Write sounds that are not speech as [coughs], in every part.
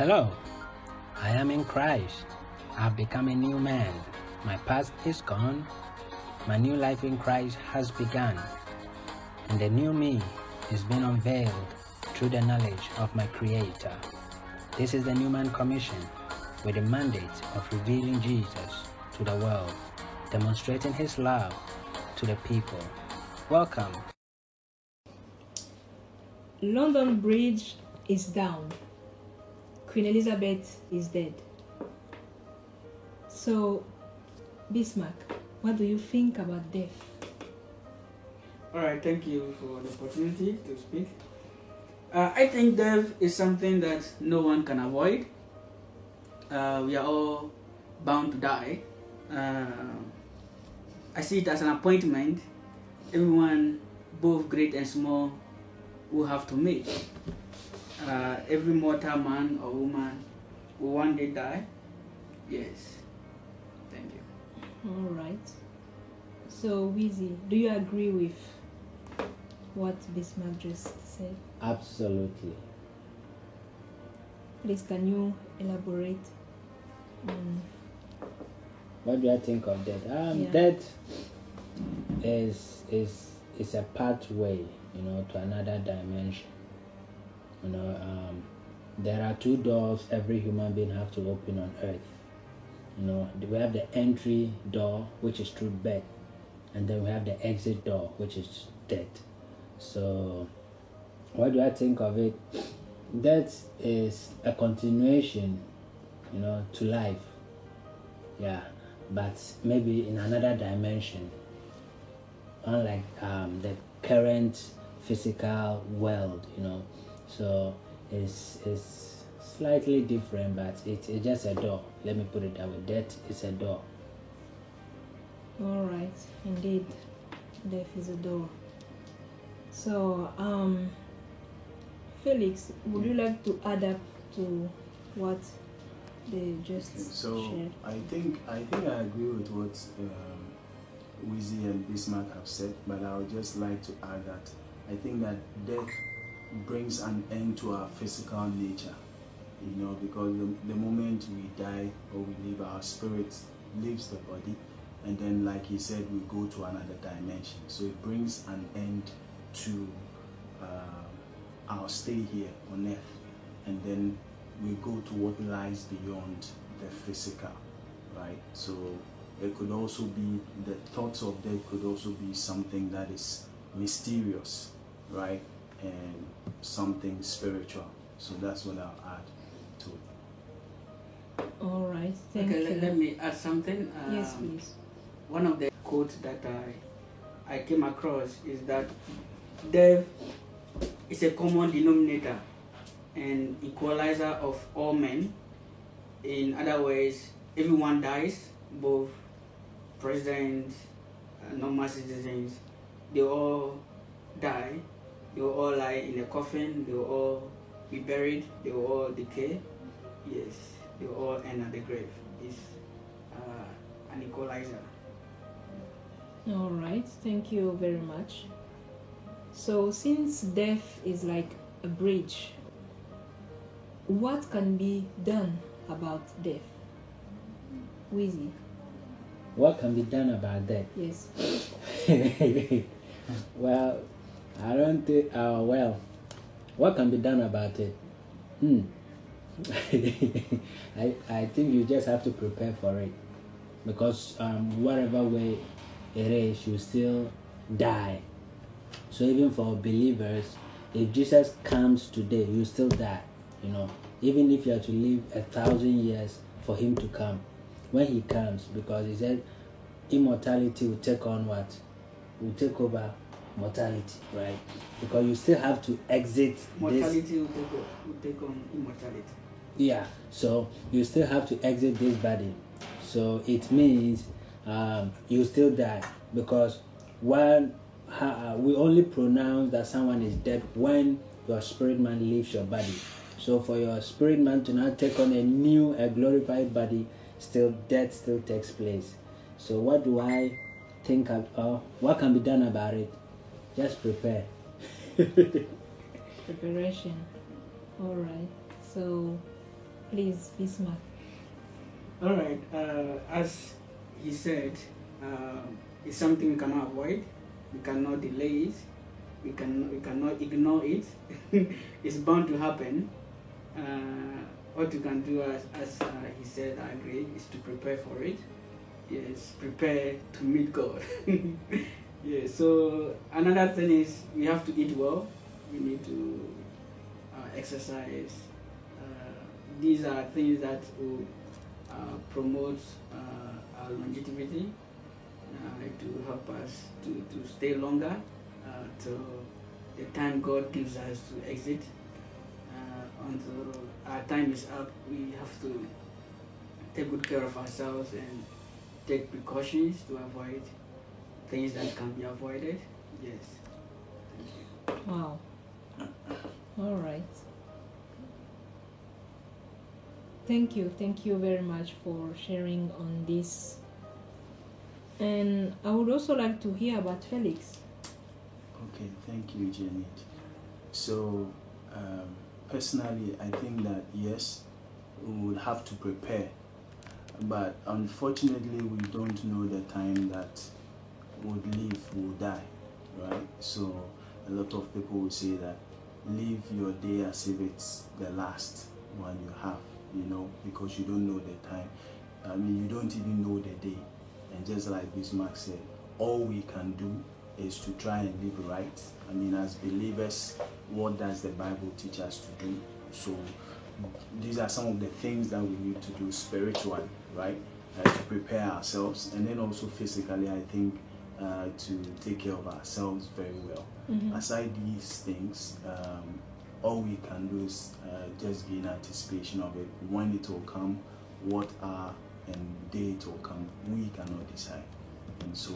Hello, I am in Christ. I've become a new man. My past is gone. My new life in Christ has begun. And the new me is being unveiled through the knowledge of my Creator. This is the Newman Commission with the mandate of revealing Jesus to the world, demonstrating His love to the people. Welcome. London Bridge is down. Queen Elizabeth is dead. So, Bismarck, what do you think about death? All right, thank you for the opportunity to speak. Uh, I think death is something that no one can avoid. Uh, we are all bound to die. Uh, I see it as an appointment. Everyone, both great and small, will have to make. Uh, every mortal man or woman will one day die. Yes. Thank you. All right. So, Wheezy, do you agree with what Bismarck just said? Absolutely. Please, can you elaborate on What do I think of death? Um, Yeah. Death is is is a pathway, you know, to another dimension. You know, um, there are two doors every human being have to open on earth. You know, we have the entry door, which is through birth, and then we have the exit door, which is death. So, what do I think of it? Death is a continuation, you know, to life yeah but maybe in another dimension unlike um, the current physical world you know so it's it's slightly different but it's, it's just a door. Let me put it that way. Death is a door. All right, indeed, death is a door. So, um, Felix, would you like to add up to what they just So shared? I think I think I agree with what um, Wheezy and Bismarck have said, but I would just like to add that I think that death brings an end to our physical nature. You know, because the, the moment we die or we leave, our spirit leaves the body, and then, like he said, we go to another dimension. So it brings an end to uh, our stay here on earth, and then we go to what lies beyond the physical, right? So it could also be the thoughts of death could also be something that is mysterious, right? And something spiritual. So that's what I'll add to it. All right, thank okay, you. let, let me add something. yes, Um, please. one of the quotes that I, I came across is that death is a common denominator and equalizer of all men. In other words, everyone dies, both presidents, uh, normal citizens, they all die. They will all lie in a coffin, they will all be buried, they will all decay. Yes, they will all end at the grave. It's uh, an equalizer. All right, thank you very much. So, since death is like a bridge, what can be done about death? Wheezy, what can be done about that yes. [laughs] well i don't think uh, well what can be done about it? Hmm. [laughs] I, I think you just have to prepare for it. Because um, whatever way it is you still die. So even for believers if jesus comes today you still die you know. Even if you are to live a thousand years for him to come. When he comes because he said immortality will take on what? Will take over mortality right? Because you still have to exit this. Mortality will take, will take on immortality. yeah so you still have to exit this body so it means um, you still die because when ha, we only pronounce that someone is dead when your spirit man leaves your body. So for your spirit man to now take on a new a glorified body still death still takes place. So what do i think of, uh, what can be done about it just prepare Preparation. All right. So, Please, Bismarck. All right. Uh, as he said, uh, it's something we cannot avoid. We cannot delay it. We can we cannot ignore it. [laughs] it's bound to happen. Uh, what you can do, as, as uh, he said, I agree, is to prepare for it. Yes, prepare to meet God. [laughs] yeah. So another thing is we have to eat well. We need to uh, exercise. Uh, these are things that will uh, promote uh, our longevity uh, to help us to, to stay longer uh, till the time God gives us to exit. Uh, until our time is up, we have to take good care of ourselves and take precautions to avoid things that can be avoided. Yes. Thank you. Wow. All right. Thank you. Thank you very much for sharing on this. And I would also like to hear about Felix. Okay, thank you, Janet. So, um, personally, I think that yes, we would have to prepare, but unfortunately, we don't know the time that would live will die, right? So, a lot of people will say that live your day as if it's the last one you have, you know, because you don't know the time. I mean, you don't even know the day. And just like Bismarck said, all we can do is to try and live right. I mean, as believers, what does the Bible teach us to do? So, these are some of the things that we need to do spiritually, right? Uh, to prepare ourselves, and then also physically, I think, uh, to take care of ourselves very well. Mhm. Aside these things, um, all we can do is uh, just be in anticipation of it. When it will come, what hour and day it will come, we cannot decide. And so,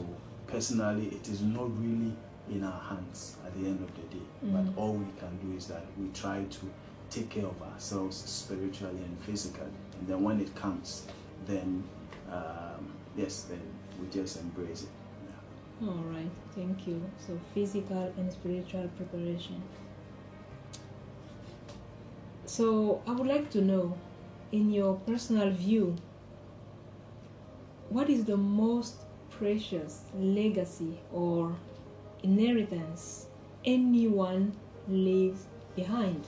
personally, it is not really in our hands at the end of the day. Mhm. But all we can do is that we try to take care of ourselves spiritually and physically. And then when it comes, then um, yes, then we just embrace it. All right. Thank you. So, physical and spiritual preparation. So, I would like to know, in your personal view, what is the most precious legacy or inheritance anyone leaves behind?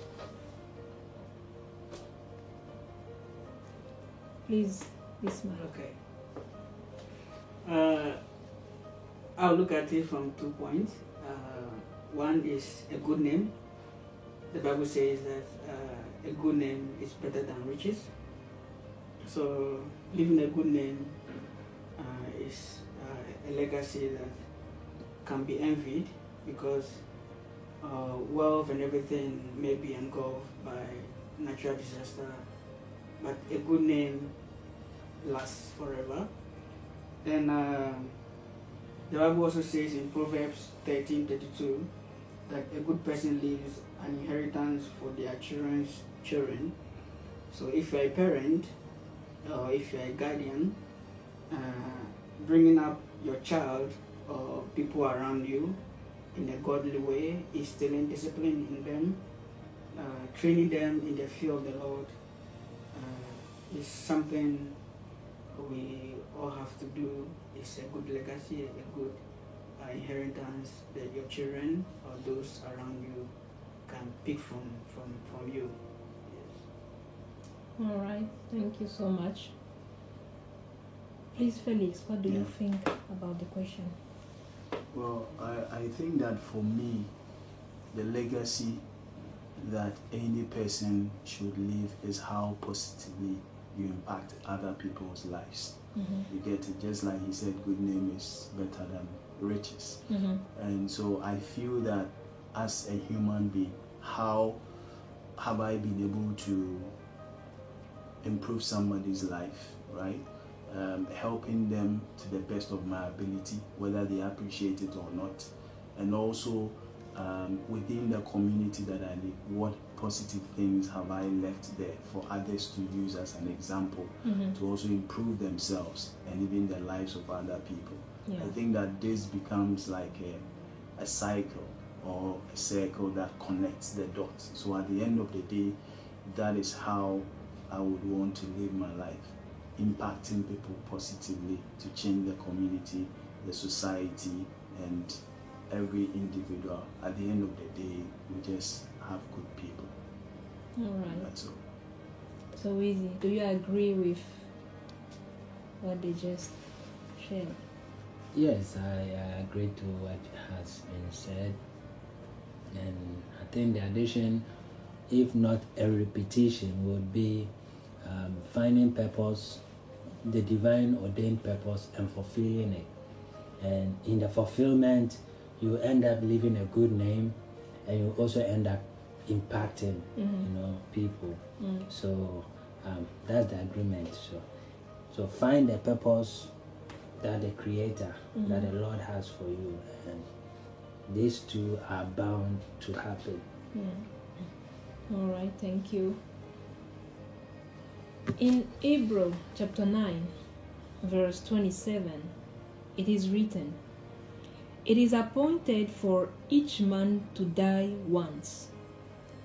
Please, Bismarck. Okay. Uh, I'll look at it from two points. Uh, one is a good name. The Bible says that uh, a good name is better than riches. So, leaving a good name uh, is uh, a legacy that can be envied because uh, wealth and everything may be engulfed by natural disaster, but a good name lasts forever. Then uh, the Bible also says in Proverbs 13 32 that a good person leaves an inheritance for their children's children. So if you're a parent or if you're a guardian, uh, bringing up your child or people around you in a godly way, instilling discipline in them, uh, training them in the fear of the Lord uh, is something we all have to do. is a good legacy, a good uh, inheritance that your children or those around you can pick from from, from you. Yes. All right. Thank you so much. Please, Felix, what do you think about the question? Well, I, I think that for me, the legacy that any person should leave is how positively you impact other people's lives. Mm-hmm. You get it? Just like he said, good name is better than riches. Mm-hmm. And so I feel that as a human being, how have I been able to improve somebody's life, right? Um, helping them to the best of my ability, whether they appreciate it or not. And also um, within the community that I live, what positive things have I left there for others to use as an example Mm-hmm. to also improve themselves and even the lives of other people? Yeah. I think that this becomes like a, a cycle or a circle that connects the dots. So at the end of the day, that is how I would want to live my life, impacting people positively to change the community, the society, and every individual. At the end of the day, we just have good people. All right. That's all. So easy. Do you agree with what they just shared? Yes, I, I agree to what has been said. And I think the addition, if not a repetition, would be um, finding purpose, the divine ordained purpose, and fulfilling it. And in the fulfillment, you end up leaving a good name, and you also end up impacting, Mhm. you know, people. Mm. So um, that's the agreement. So, so find the purpose that the Creator, that Mhm. the Lord has for you, and these two are bound to happen. Mm. All right, thank you. In Hebrew chapter 9, verse 27, it is written, It is appointed for each man to die once,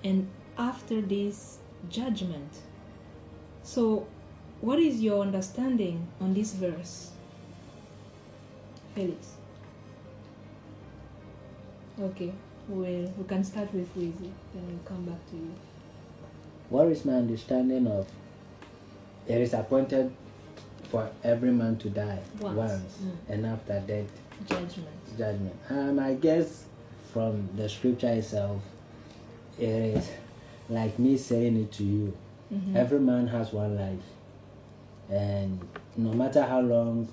and after this, judgment. So, what is your understanding on this verse? Felix. Okay, well, we can start with Wizzy, then we'll come back to you. What is my understanding of it is appointed for every man to die Once. Mm. and after death, Judgment. judgment. Um, I guess from the scripture itself, it is like me saying it to you. Mhm. Every man has one life, and no matter how long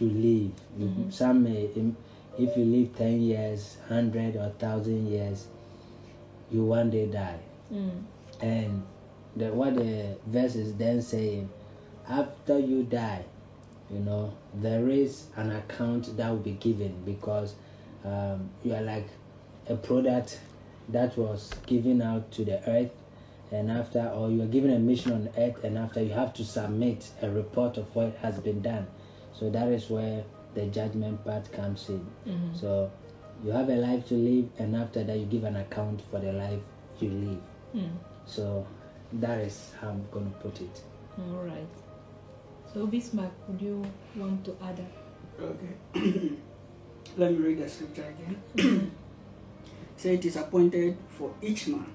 you live, Mhm. some may, if you live ten years, hundred or thousand years, you one day die. Mm. And the, what the verse is then saying, after you die, you know, there is an account that will be given because um, you are like a product that was given out to the earth, and after, or you are given a mission on earth, and after you have to submit a report of what has been done. So that is where the judgment part comes in. Mhm. So you have a life to live, and after that, you give an account for the life you live. Mm. So that is how I'm going to put it. All right. So, Bismarck, would you want to add up? Okay. [coughs] Let me read the scripture again. [coughs] [coughs] Say it is appointed for each man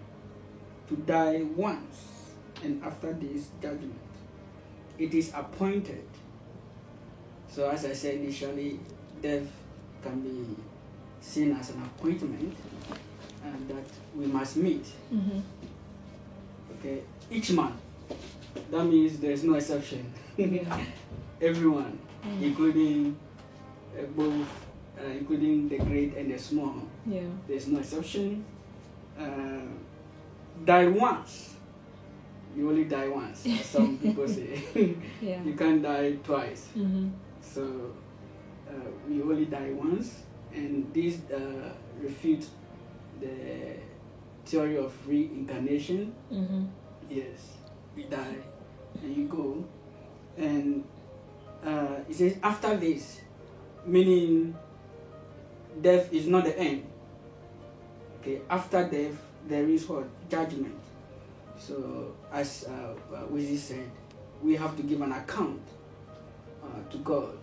to die once, and after this judgment. It is appointed. So, as I said initially, death can be seen as an appointment and that we must meet. Mm-hmm. Okay, each man. That means there is no exception. [laughs] Everyone, Mm. including uh, both, including the great and the small. Yeah. There's no exception. Uh, die once. You only die once, some [laughs] people say. [laughs] Yeah. you can't die twice. Mm-hmm. So uh, we only die once, and this uh, refutes the theory of reincarnation. Mm-hmm. Yes, you die and you go, and uh, it says after this, meaning death is not the end. Okay, after death there is what judgment. So as uh, uh, Wizzy said, we have to give an account uh, to God.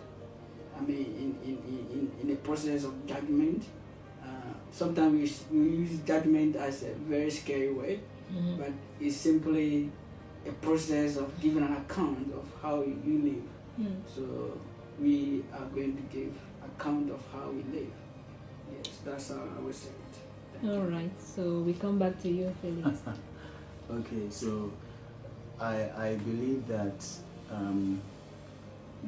I mean, in in, in, in the process of judgment, uh, sometimes we, we use judgment as a very scary word Mm-hmm. but it's simply a process of giving an account of how you live. Mm. So we are going to give account of how we live. Yes, that's how I would say it. Thank All you. right. So we come back to you, Felix. [laughs] Okay, so I I believe that um,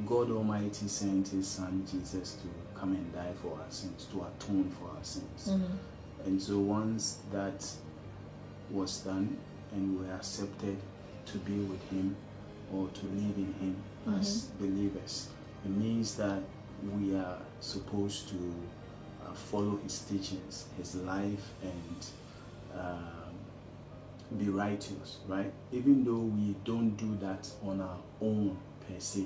God Almighty sent His Son Jesus to come and die for our sins, to atone for our sins. mm-hmm. And so once that was done and we were accepted to be with Him or to live in Him as believers, it means that we are supposed to uh, follow His teachings, His life, and um, be righteous, right? Even though we don't do that on our own per se,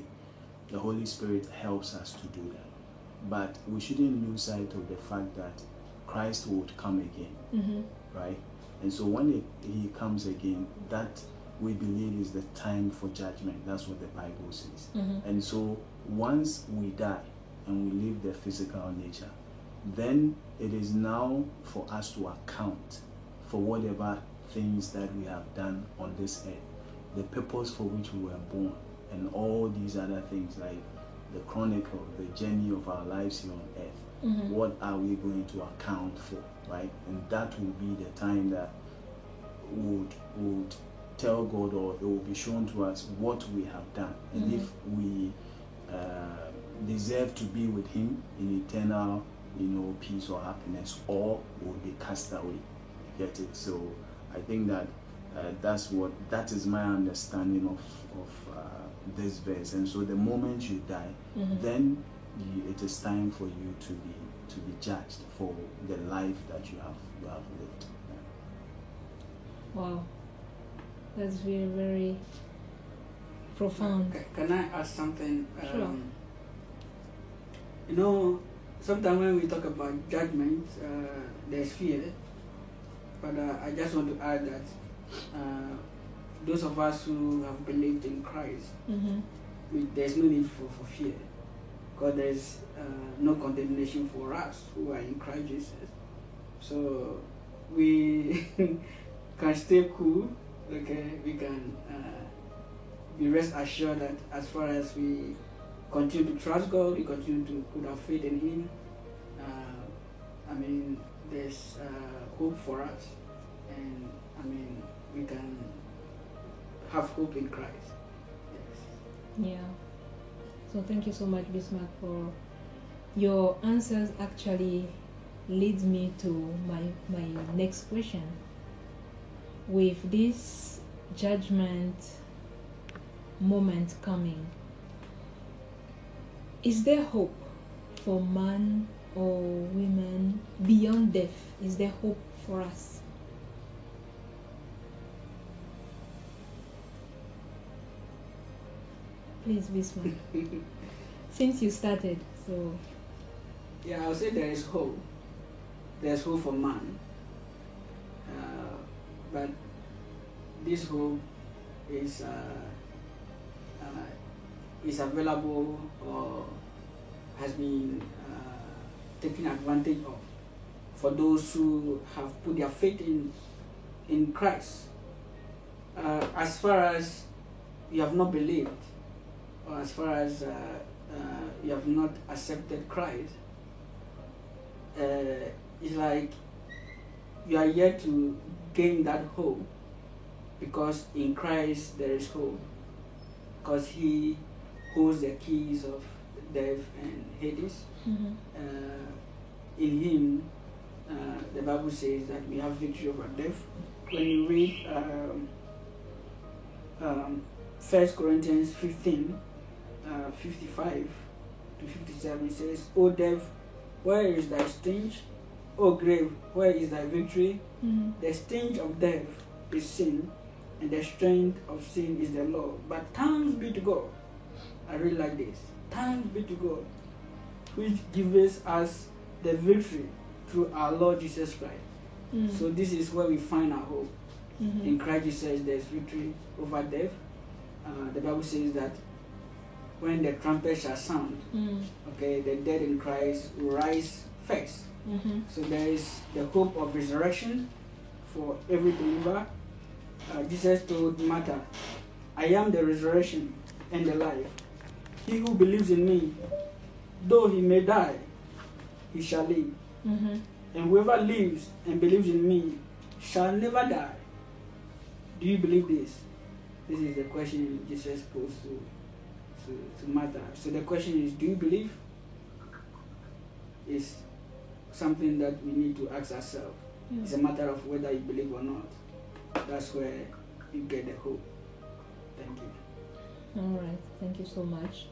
the Holy Spirit helps us to do that. But we shouldn't lose sight of the fact that Christ would come again, Mm-hmm. right? And so when it, he comes again, that we believe is the time for judgment. That's what the Bible says. Mhm. And so once we die and we leave the physical nature, then it is now for us to account for whatever things that we have done on this earth, the purpose for which we were born, and all these other things like the chronicle, the journey of our lives here on earth. Mhm. What are we going to account for, right? And that will be the time that would would tell God, or it will be shown to us what we have done, and Mhm. if we uh, deserve to be with Him in eternal, you know, peace or happiness, or will be cast away. Get it? So I think that uh, that's what that is my understanding of of uh, this verse. And so the moment you die, Mhm. then you, it is time for you to be to be judged for the life that you have you have lived. Wow. That's very, very profound. Ca- Can I ask something? Um, Sure. You know, sometimes when we talk about judgment, uh, there's fear. But uh, I just want to add that uh, those of us who have believed in Christ, Mm-hmm. we, there's no need for, for fear. Because there's uh, no condemnation for us who are in Christ Jesus. So we [laughs] can stay cool, okay? We can uh, be rest assured that as far as we continue to trust God, we continue to put our faith in Him. Uh, I mean, there's uh, hope for us, and I mean, we can have hope in Christ. Yes. Yeah. So thank you so much, Bismarck, for your answers. Actually, leads me to my my next question. With this judgment moment coming, is there hope for man or women beyond death? Is there hope for us? Please, Bismarck. [laughs] Since you started, so Yeah, I would say there is hope. There's hope for man. Uh, but this hope is uh, uh, is available or has been uh, taken advantage of for those who have put their faith in in Christ. Uh, as far as you have not believed, or as far as uh, uh, you have not accepted Christ, uh, it's like you are yet to gain that hope because in Christ there is hope because he holds the keys of death and Hades. mhm, Uh, in him, uh, the Bible says that we have victory over death. When you read um, um, 1 Corinthians 15, uh, 55 to 57, it says, O death, where is thy sting? O grave, where is thy victory? mhm, The sting of death is sin, and the strength of sin is the law. But thanks be to God. I really like this. Thanks be to God, which gives us the victory through our Lord Jesus Christ. mhm, So this is where we find our hope. mhm, In Christ Jesus, there's victory over death. Uh, the Bible says that when the trumpet shall sound, mhm, okay, the dead in Christ will rise first. mhm, So there is the hope of resurrection for every believer. Uh, Jesus told Martha, I am the resurrection and the life. He who believes in me, though he may die, he shall live. mhm. And whoever lives and believes in me shall never die. Do you believe this? This is the question Jesus posed to, to, to Martha. So the question is, do you believe? Is something that we need to ask ourselves. Yeah. It's a matter of whether you believe or not. That's where you get the hope. Thank you. All right, thank you so much.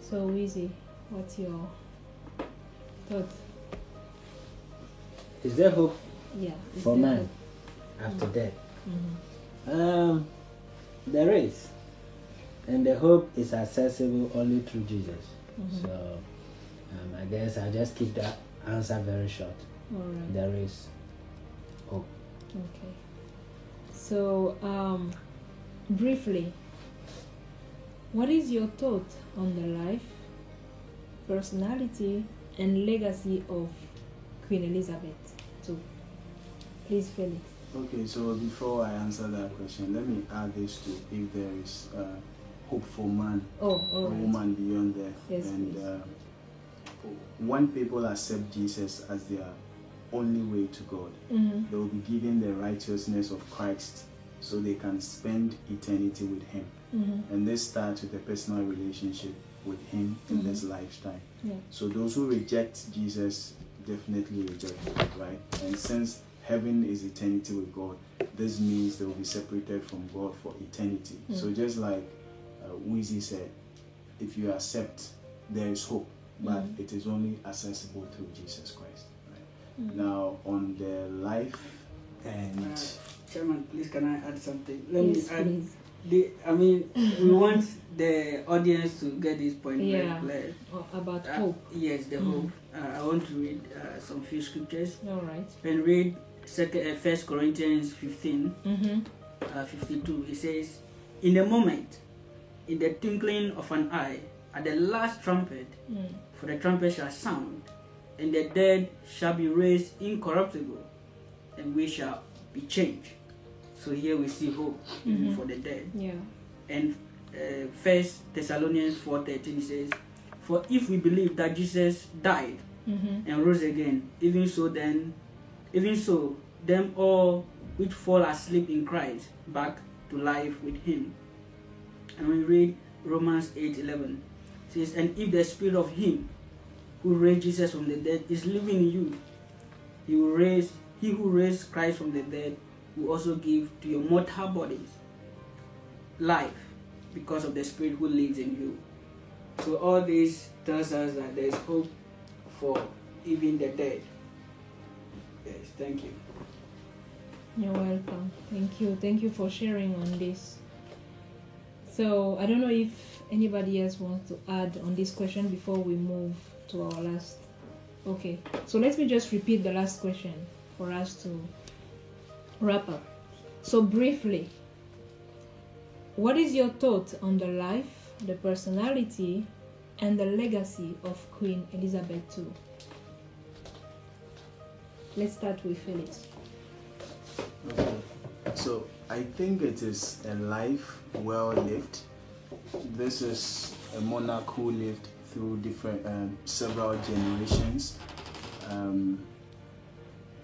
So, Wheezy, what's your thought? Is there hope Yeah. for man hope? after death? Mhm. Um, there is, and the hope is accessible only through Jesus. Mhm. So, um, I guess I'll just keep that answer very short. All right. There is hope. Okay. So, um, briefly, what is your thought on the life, personality, and legacy of Queen Elizabeth II? Please, Felix. Okay, so before I answer that question, let me add this to if there is uh, hope for man, Oh, a right. woman beyond death. Yes, and uh, when people accept Jesus as their only way to God, Mm-hmm. they will be given the righteousness of Christ so they can spend eternity with Him. Mm-hmm. And this starts with a personal relationship with Him in Mhm. this lifetime. Yeah. So those who reject Jesus definitely reject Him, right? And since heaven is eternity with God, this means they will be separated from God for eternity. So Mm. just like uh, Weezy said, if you accept, there is hope, but Mm. it is only accessible through Jesus Christ. Right? Mhm. Now on the life and Uh, Chairman, please can I add something? Let Yes, me add. please. The, I mean, we [laughs] want the audience to get this point Yeah. very clear. Oh, about Uh, hope. Yes, the Mm. hope. Uh, I want to read uh, some few scriptures All right. and read second, uh, First Corinthians 15, Mm-hmm. uh, 52. It says, "In a moment, in the twinkling of an eye, at the last trumpet, Mm. for the trumpet shall sound, and the dead shall be raised incorruptible, and we shall be changed." So here we see hope Mhm. for the dead. Yeah. and uh, First Thessalonians four thirteen says, "For if we believe that Jesus died Mm-hmm. and rose again, even so then, even so, them all which fall asleep in Christ back to life with Him." And we read Romans eight eleven, says, "And if the spirit of Him who raised Jesus from the dead is living in you, He will raise He who raised Christ from the dead will also give to your mortal bodies life because of the spirit who lives in you. So all this tells us that there is hope for even the dead. Yes, thank you. You're welcome. Thank you. Thank you for sharing on this. So I don't know if anybody else wants to add on this question before we move to our last. Okay. So let me just repeat the last question for us to wrap up. So briefly, what is your thought on the life, the personality, and the legacy of Queen Elizabeth II? Let's start with Felix. Okay. So I think it is a life well lived. This is a monarch who lived through different um, several generations, um,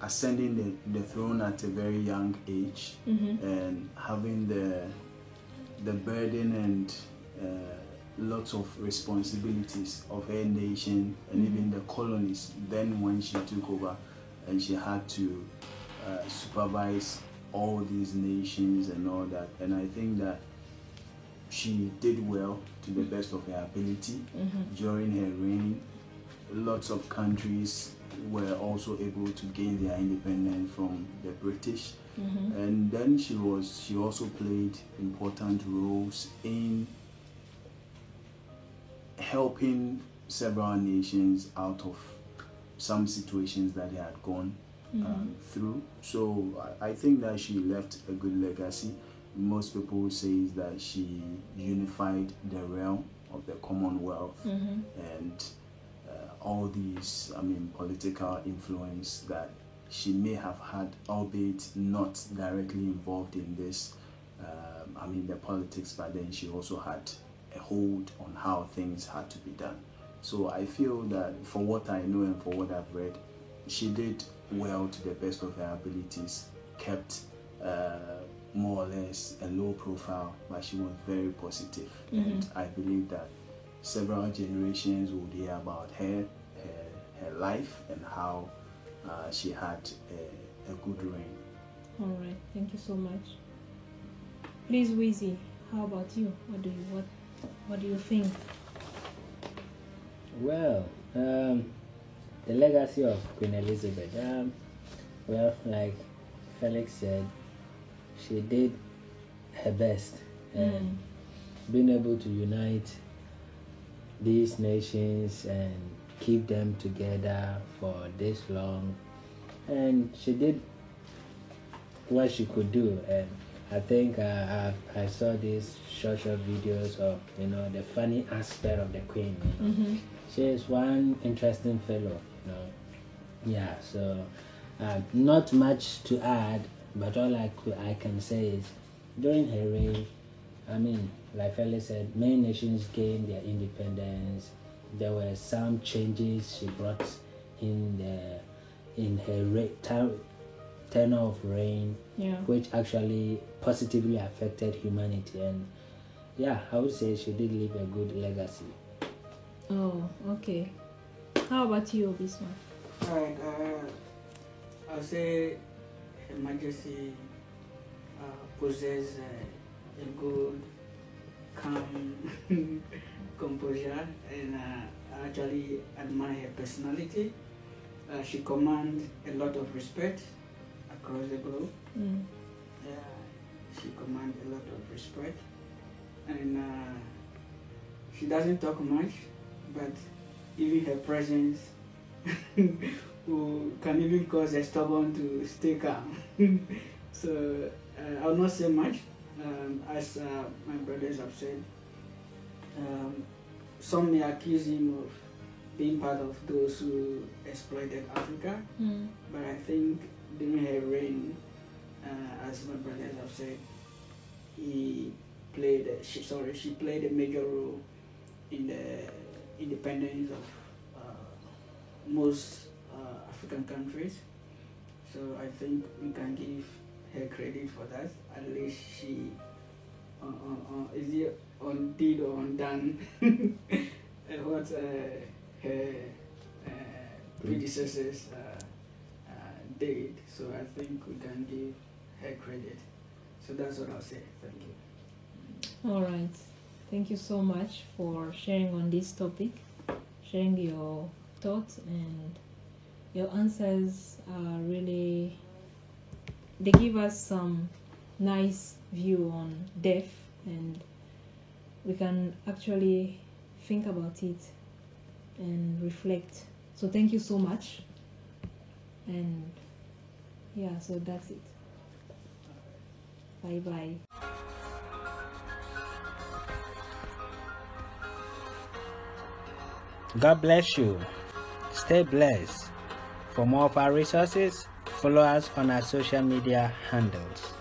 ascending the, the throne at a very young age Mm-hmm. and having the the burden and uh, lots of responsibilities of her nation and even the colonies. Then when she took over, and she had to uh, supervise all these nations and all that. And I think that she did well to the best of her ability Mm-hmm. during her reign. Lots of countries were also able to gain their independence from the British Mm-hmm. and then she was she also played important roles in helping several nations out of some situations that they had gone um, through so I, I think that she left a good legacy most people say that she unified the realm of the commonwealth Mm-hmm. and all these, I mean, political influence that she may have had, albeit not directly involved in this, um, I mean, the politics, but then she also had a hold on how things had to be done. So I feel that for what I know and for what I've read, she did well to the best of her abilities, kept uh, more or less a low profile, but she was very positive. And I believe that several generations would hear about her life, and how uh, she had a, a good reign. All right, thank you so much. Please, Wheezy, how about you? What do you what what do you think? Well, um, the legacy of Queen Elizabeth. Um, well, like Felix said, she did her best, and being able to unite these nations and keep them together for this long, and she did what she could do. And I think uh, I, I saw these short short videos of you know the funny aspect of the queen. You know? Mm-hmm. She is one interesting fellow. You know? Yeah. So uh, not much to add, but all I could, I can say is during her reign, I mean, like Felix said, many nations gained their independence. There were some changes she brought in the in her re- ter- tenure of reign Yeah. which actually positively affected humanity and yeah i would say she did leave a good legacy Oh, okay. How about you, Bismarck? Alright, uh, I'll say Her Majesty uh, possess uh, a good, calm [laughs] composure, and uh, I actually admire her personality. Uh, she commands a lot of respect across the globe. Mm. Yeah, she commands a lot of respect, and uh, she doesn't talk much, but even her presence [laughs] who can even cause a stubborn to stay calm. [laughs] so uh, I'll not say much, um, as uh, my brothers have said. Um, some may accuse him of being part of those who exploited Africa, Mm. but I think during her reign, uh, as my brothers have said, he played. She sorry, she played a major role in the independence of uh, most uh, African countries. So I think we can give her credit for that. At least she, uh, uh, uh, is it undid or undone [laughs] what uh, her uh, predecessors uh, did. So I think we can give her credit. So that's what I'll say. Thank you. All right. Thank you so much for sharing on this topic, sharing your thoughts and your answers are really they give us some nice view on death and we can actually think about it and reflect. So thank you so much. And yeah, so that's it. Bye bye. god bless you stay blessed for more of our resources follow us on our social media handles